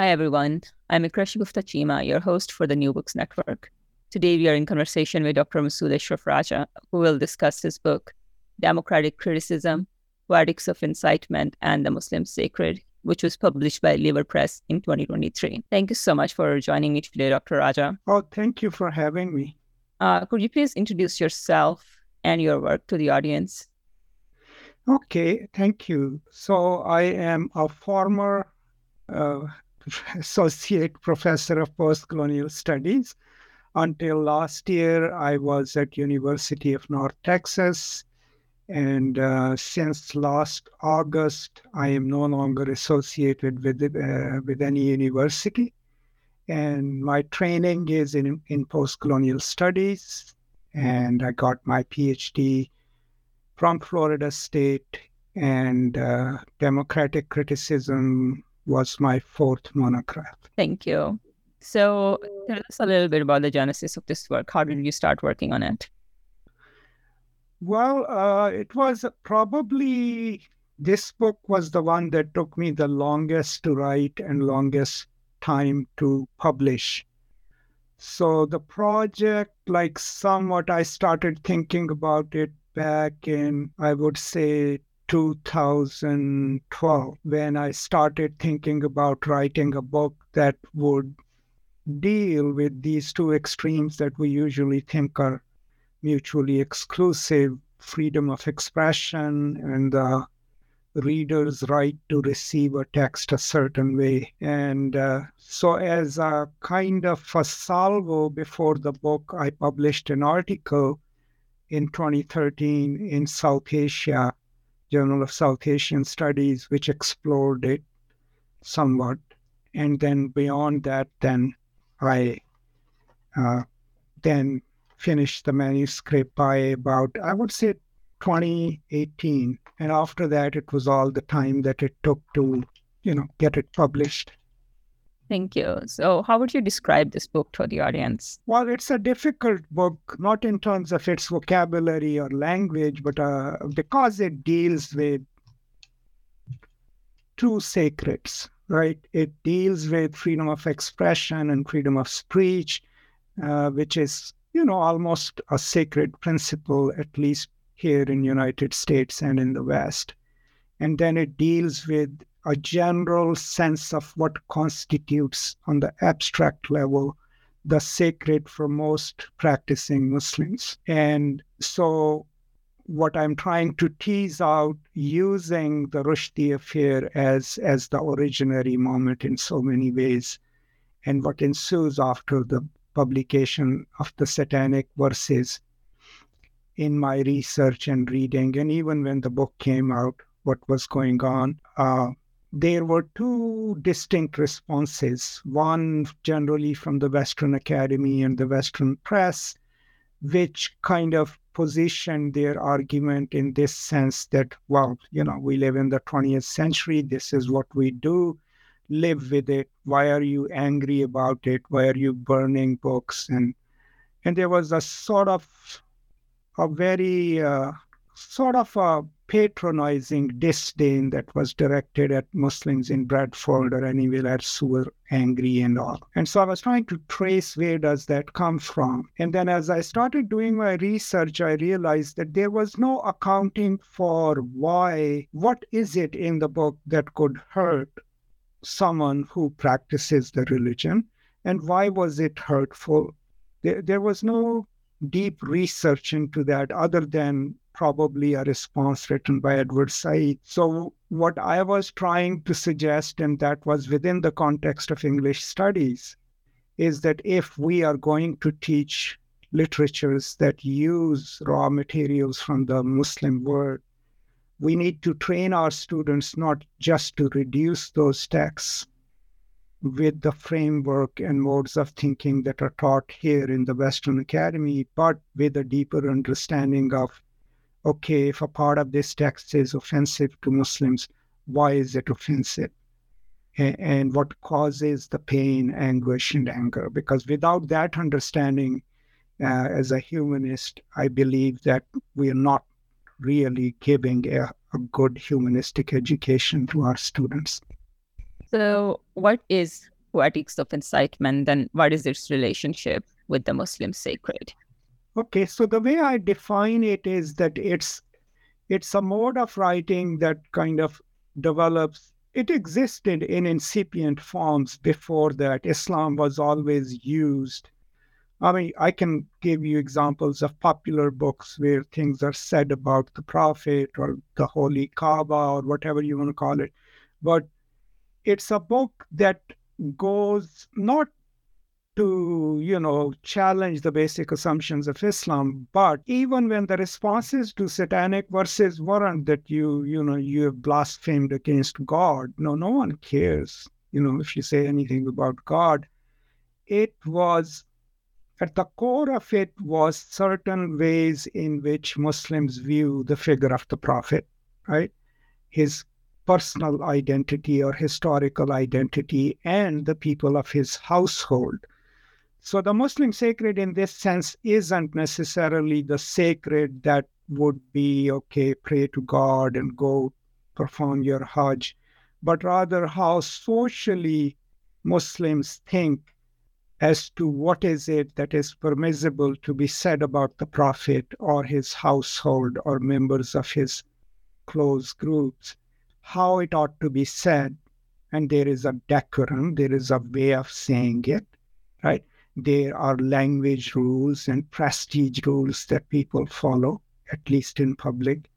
Hi, everyone. I'm Ikreshi Gupta Chima, your host for the New Books Network. Today, we are in conversation with Dr. Masood Ashraf Raja, who will discuss his book, Democratic Criticism Poetics of Incitement and the Muslim Sacred, which was published by Lever Press in 2023. Thank you so much for joining me today, Dr. Raja. Oh, thank you for having me. Uh, could you please introduce yourself and your work to the audience? Okay, thank you. So, I am a former uh, associate professor of postcolonial studies. Until last year, I was at University of North Texas, and uh, since last August, I am no longer associated with uh, with any university. And my training is in in postcolonial studies, and I got my PhD from Florida State and uh, democratic criticism was my fourth monograph. Thank you. So, tell us a little bit about the genesis of this work. How did you start working on it? Well, uh, it was probably this book was the one that took me the longest to write and longest time to publish. So, the project, like somewhat, I started thinking about it back in, I would say, 2012 when I started thinking about writing a book that would deal with these two extremes that we usually think are mutually exclusive freedom of expression and the reader's right to receive a text a certain way. And uh, so, as a kind of a salvo before the book, I published an article in 2013 in South Asia Journal of South Asian Studies, which explored it somewhat. And then beyond that, then I uh, then finished the manuscript by about, I would say, 2018. And after that, it was all the time that it took to, you know, get it published. Thank you. So, how would you describe this book to the audience? Well, it's a difficult book, not in terms of its vocabulary or language, but uh, because it deals with two sacreds, right? It deals with freedom of expression and freedom of speech, uh, which is, you know, almost a sacred principle, at least here in United States and in the West. And then it deals with a general sense of what constitutes, on the abstract level, the sacred for most practicing Muslims. And so, what I'm trying to tease out using the Rushdie affair as, as the originary moment in so many ways, and what ensues after the publication of the satanic verses in my research and reading, and even when the book came out, what was going on. Uh, there were two distinct responses one generally from the Western Academy and the Western press, which kind of positioned their argument in this sense that, well, you know, we live in the 20th century, this is what we do, live with it. Why are you angry about it? Why are you burning books? And and there was a sort of a very uh, sort of a patronizing disdain that was directed at Muslims in Bradford or anywhere else who were angry and all. And so I was trying to trace where does that come from. And then as I started doing my research, I realized that there was no accounting for why, what is it in the book that could hurt someone who practices the religion, and why was it hurtful? There, there was no deep research into that other than probably a response written by Edward Said. So, what I was trying to suggest, and that was within the context of English studies, is that if we are going to teach literatures that use raw materials from the Muslim world, we need to train our students not just to reduce those texts with the framework and modes of thinking that are taught here in the Western Academy, but with a deeper understanding of okay, if a part of this text is offensive to Muslims, why is it offensive? And, what causes the pain, anguish, and anger? Because without that understanding, uh, as a humanist, I believe that we are not really giving a, a good humanistic education to our students. So, what is poetics of incitement and what is its relationship with the Muslim sacred? Okay, so the way I define it is that it's it's a mode of writing that kind of develops. It existed in incipient forms before that. Islam was always used I mean, I can give you examples of popular books where things are said about the Prophet or the Holy Kaaba or whatever you want to call it. But it's a book that goes not to, you know, challenge the basic assumptions of Islam, but even when the responses to satanic verses weren't that you, you know, you have blasphemed against God. No, no one cares, you know, if you say anything about God. It was at the core of it was certain ways in which Muslims view the figure of the Prophet, right? His personal identity or historical identity and the people of his household. So the Muslim sacred in this sense isn't necessarily the sacred that would be, okay, pray to God and go perform your Hajj, but rather how socially Muslims think as to what is it that is permissible to be said about the Prophet or his household or members of his close groups, how it ought to be said. And there is a decorum, there is a way of saying it, right? There are language rules and prestige rules that people follow, at least in public.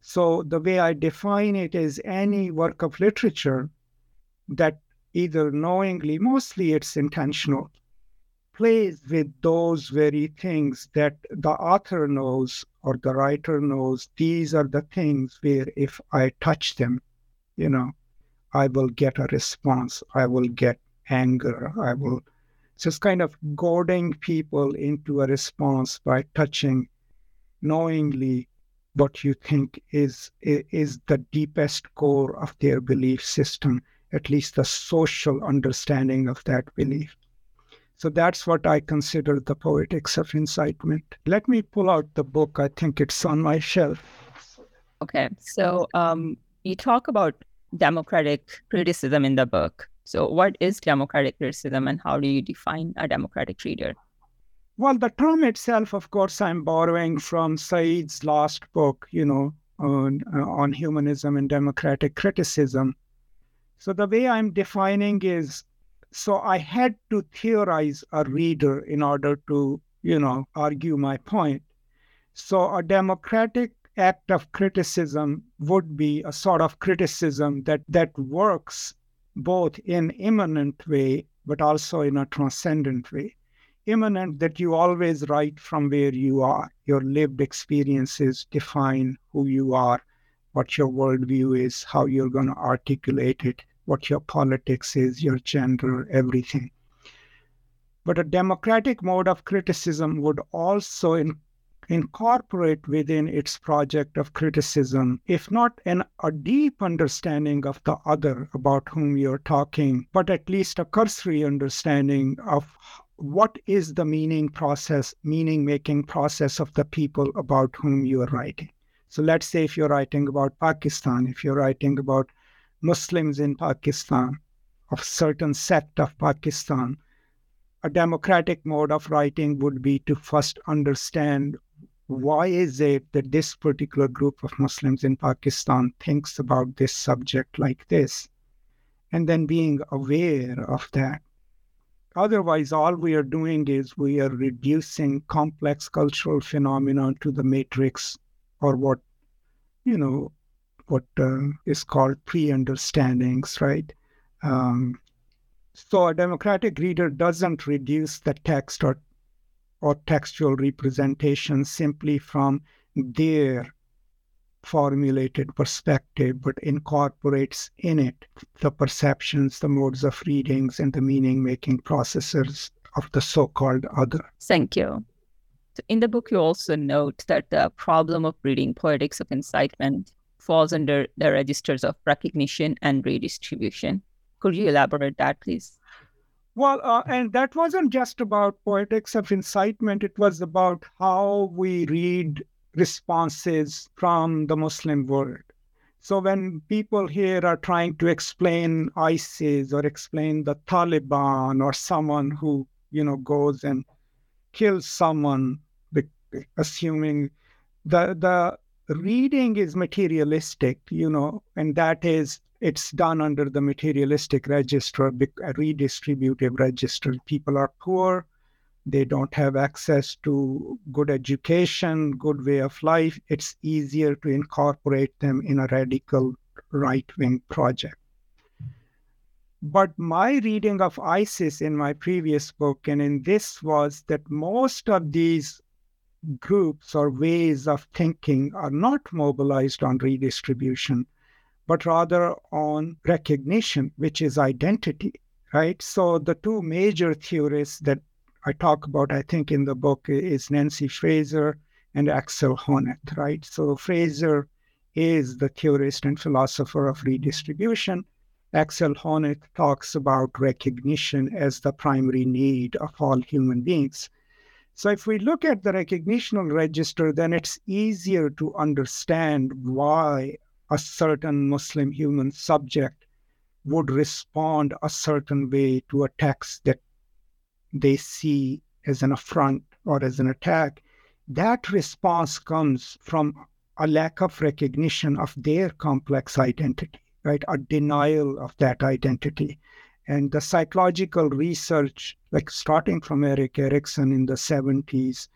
So the way I define it is any work of literature that either knowingly, mostly it's intentional, plays with those very things that the author knows or the writer knows. These are the things where if I touch them, you know, I will get a response. I will get anger. I will just kind of goading people into a response by touching knowingly what you think is is the deepest core of their belief system at least the social understanding of that belief. So that's what I consider the poetics of incitement. Let me pull out the book. I think it's on my shelf. Okay. So um, you talk about democratic criticism in the book. So, what is democratic criticism and how do you define a democratic reader? Well, the term itself, of course, I'm borrowing from Said's last book, you know, on, uh, on humanism and democratic criticism. So the way I'm defining is so I had to theorize a reader in order to, you know, argue my point. So a democratic act of criticism would be a sort of criticism that that works both in immanent way but also in a transcendent way immanent that you always write from where you are your lived experiences define who you are what your worldview is how you're going to articulate it what your politics is, your gender, everything. But a democratic mode of criticism would also in, incorporate within its project of criticism, if not an, a deep understanding of the other about whom you're talking, but at least a cursory understanding of what is the meaning process, meaning making process of the people about whom you are writing. So let's say if you're writing about Pakistan, if you're writing about Muslims in Pakistan, of certain sect of Pakistan, a democratic mode of writing would be to first understand why is it that this particular group of Muslims in Pakistan thinks about this subject like this, and then being aware of that, Otherwise, all we are doing is we are reducing complex cultural phenomena to the matrix or what, you know, what uh, is called pre-understandings, right? Um, so a democratic reader doesn't reduce the text or or textual representation simply from their formulated perspective, but incorporates in it the perceptions, the modes of readings, and the meaning making processes of the so called other. Thank you. In the book, you also note that the problem of reading Poetics of Incitement falls under the registers of recognition and redistribution. Could you elaborate that, please? Well, uh, and that wasn't just about poetics of incitement, it was about how we read responses from the Muslim world. So when people here are trying to explain ISIS or explain the Taliban or someone who, you know, goes and kills someone, assuming the the reading is materialistic, you know, and that is it's done under the materialistic register, redistributive register. People are poor, they don't have access to good education, good way of life. It's easier to incorporate them in a radical right wing project. But my reading of ISIS in my previous book and in this was that most of these groups or ways of thinking are not mobilized on redistribution, but rather on recognition, which is identity, right? So the two major theorists that I talk about, I think, in the book is Nancy Fraser and Axel Honneth, right? So Fraser is the theorist and philosopher of redistribution. Axel Honneth talks about recognition as the primary need of all human beings. So if we look at the recognitional register, then it's easier to understand why a certain Muslim human subject would respond a certain way to a text that they see as an affront or as an attack. That response comes from a lack of recognition of their complex identity, right? A denial of that identity. And the psychological research, like starting from Erik Erikson in the 70s,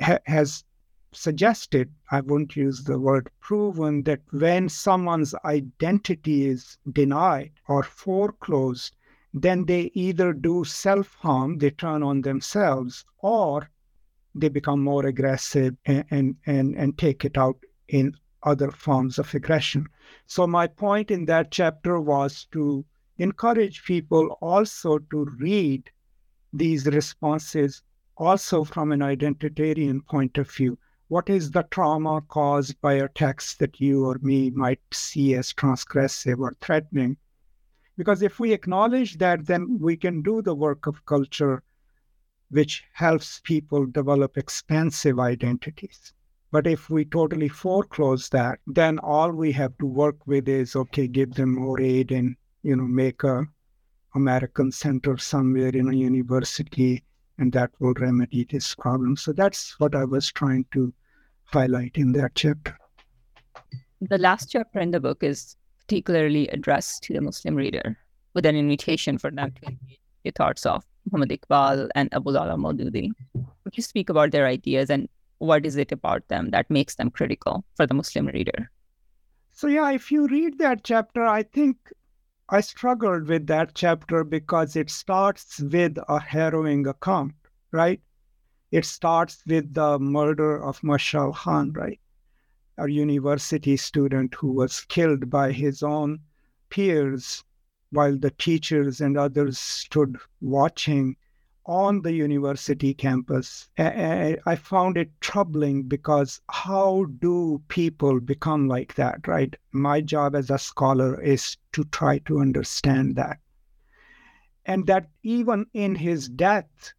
ha- has suggested, I won't use the word proven, that when someone's identity is denied or foreclosed, then they either do self harm, they turn on themselves, or they become more aggressive and, and, and, and take it out in other forms of aggression. So, my point in that chapter was to encourage people also to read these responses also from an identitarian point of view. What is the trauma caused by a text that you or me might see as transgressive or threatening? Because if we acknowledge that, then we can do the work of culture, which helps people develop expansive identities. But if we totally foreclose that, then all we have to work with is okay, give them more aid and you know, make a American center somewhere in a university, and that will remedy this problem. So that's what I was trying to highlight in that chapter. The last chapter in the book is particularly addressed to the Muslim reader with an invitation for them to engage the thoughts of Muhammad Iqbal and Abul Ala Maududi. Would you speak about their ideas and what is it about them that makes them critical for the Muslim reader? So, yeah, if you read that chapter, I think I struggled with that chapter because it starts with a harrowing account, right? It starts with the murder of Mashal Khan, right? A university student who was killed by his own peers while the teachers and others stood watching on the university campus. I found it troubling because how do people become like that, right? My job as a scholar is to try to understand that. And that even in his death,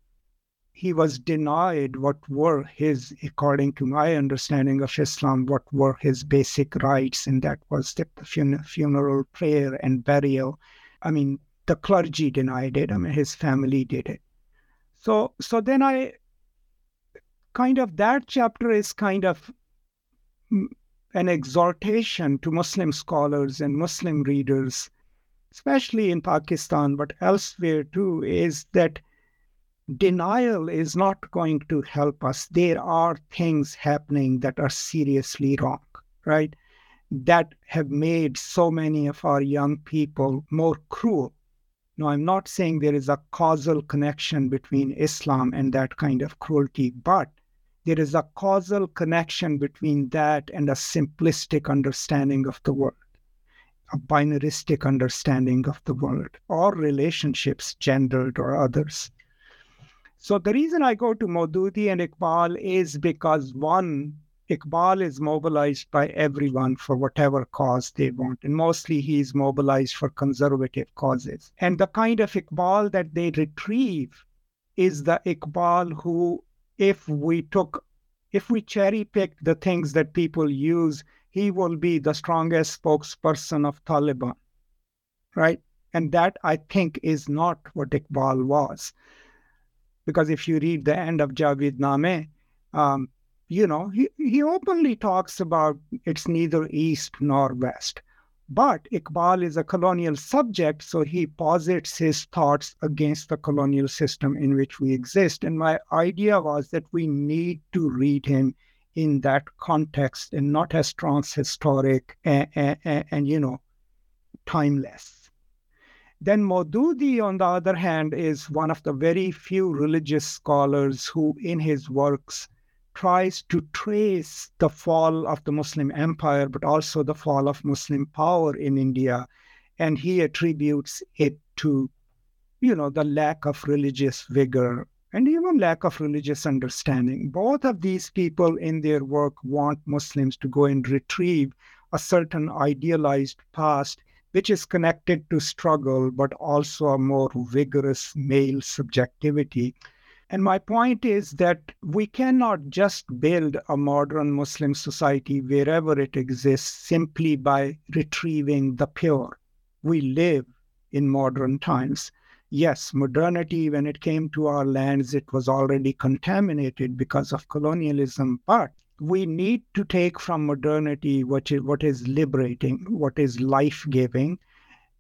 he was denied what were his, according to my understanding of Islam, what were his basic rights, and that was the funeral prayer and burial. I mean, the clergy denied it. I mean, his family did it. So, so then I kind of that chapter is kind of an exhortation to Muslim scholars and Muslim readers, especially in Pakistan, but elsewhere too, is that denial is not going to help us. There are things happening that are seriously wrong, right? That have made so many of our young people more cruel. No, I'm not saying there is a causal connection between Islam and that kind of cruelty, but there is a causal connection between that and a simplistic understanding of the world, a binaristic understanding of the world, or relationships, gendered or others. So the reason I go to Maududi and Iqbal is because one, Iqbal is mobilized by everyone for whatever cause they want. And mostly he is mobilized for conservative causes. And the kind of Iqbal that they retrieve is the Iqbal who, if we took, if we cherry picked the things that people use, he will be the strongest spokesperson of Taliban. Right? And that I think is not what Iqbal was. Because if you read the end of Javed Nameh, um, you know, he, he openly talks about it's neither East nor West. But Iqbal is a colonial subject, so he posits his thoughts against the colonial system in which we exist. And my idea was that we need to read him in that context and not as transhistoric and, and, and you know, timeless. Then Maududi, on the other hand, is one of the very few religious scholars who, in his works, tries to trace the fall of the Muslim empire, but also the fall of Muslim power in India. And he attributes it to, you know, the lack of religious vigor and even lack of religious understanding. Both of these people in their work want Muslims to go and retrieve a certain idealized past which is connected to struggle, but also a more vigorous male subjectivity. And my point is that we cannot just build a modern Muslim society wherever it exists simply by retrieving the pure. We live in modern times. Yes, modernity, when it came to our lands, it was already contaminated because of colonialism, but we need to take from modernity what is, what is liberating, what is life giving,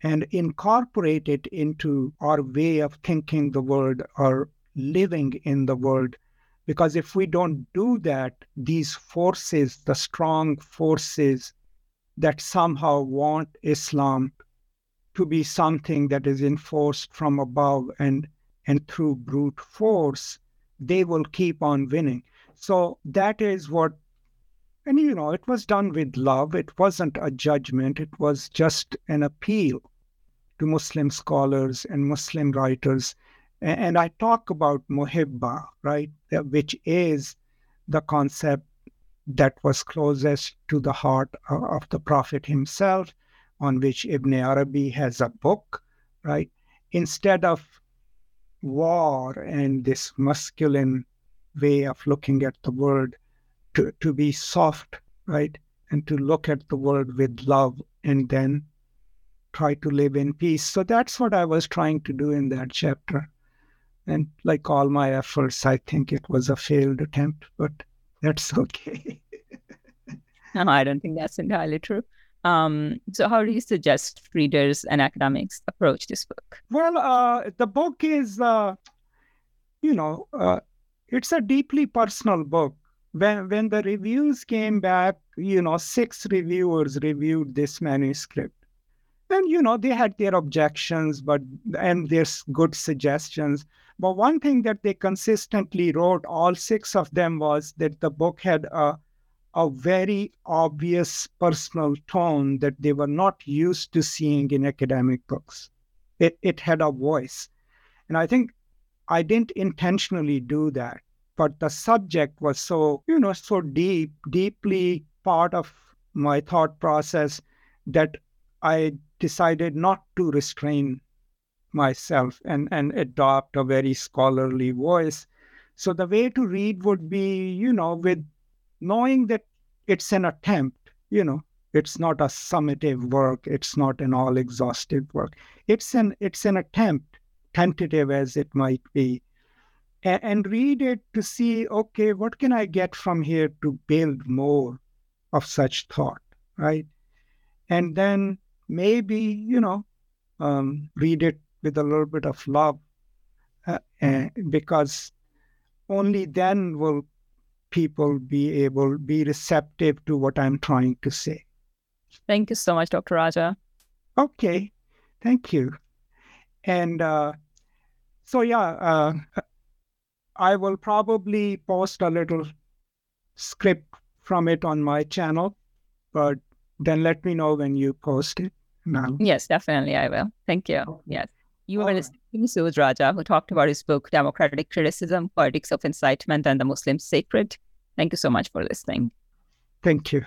and incorporate it into our way of thinking the world or living in the world. Because if we don't do that, these forces, the strong forces that somehow want Islam to be something that is enforced from above and, and through brute force, they will keep on winning. So that is what, and you know, it was done with love. It wasn't a judgment, it was just an appeal to Muslim scholars and Muslim writers. And I talk about muhibba, right, which is the concept that was closest to the heart of the Prophet himself, on which Ibn Arabi has a book, right? Instead of war and this masculine way of looking at the world to, to be soft, right? And to look at the world with love and then try to live in peace. So that's what I was trying to do in that chapter. And like all my efforts, I think it was a failed attempt, but that's okay. no, I don't think that's entirely true. Um, so, how do you suggest readers and academics approach this book? Well, uh, the book is, uh, you know, uh, it's a deeply personal book. When when the reviews came back, you know, six reviewers reviewed this manuscript, and you know they had their objections, but and there's good suggestions. But one thing that they consistently wrote, all six of them, was that the book had a a very obvious personal tone that they were not used to seeing in academic books. It, it had a voice. And I think I didn't intentionally do that, but the subject was so, you know, so deep, deeply part of my thought process that I decided not to restrain myself and, and adopt a very scholarly voice. So the way to read would be, you know, with knowing that it's an attempt, you know, it's not a summative work, it's not an all exhaustive work. It's an it's an attempt tentative as it might be, and, and read it to see, okay, what can I get from here to build more of such thought, right? And then maybe, you know, um, read it with a little bit of love uh, uh, because only then will people be able be receptive to what I'm trying to say. Thank you so much, Dr. Raja. Okay, thank you. And uh, so, yeah, uh, I will probably post a little script from it on my channel, but then let me know when you post it. Now. Yes, definitely, I will. Thank you. Yes. You were listening to Masood Raja, who talked about his book, Democratic Criticism, Poetics of Incitement and the Muslim Sacred. Thank you so much for listening. Thank you.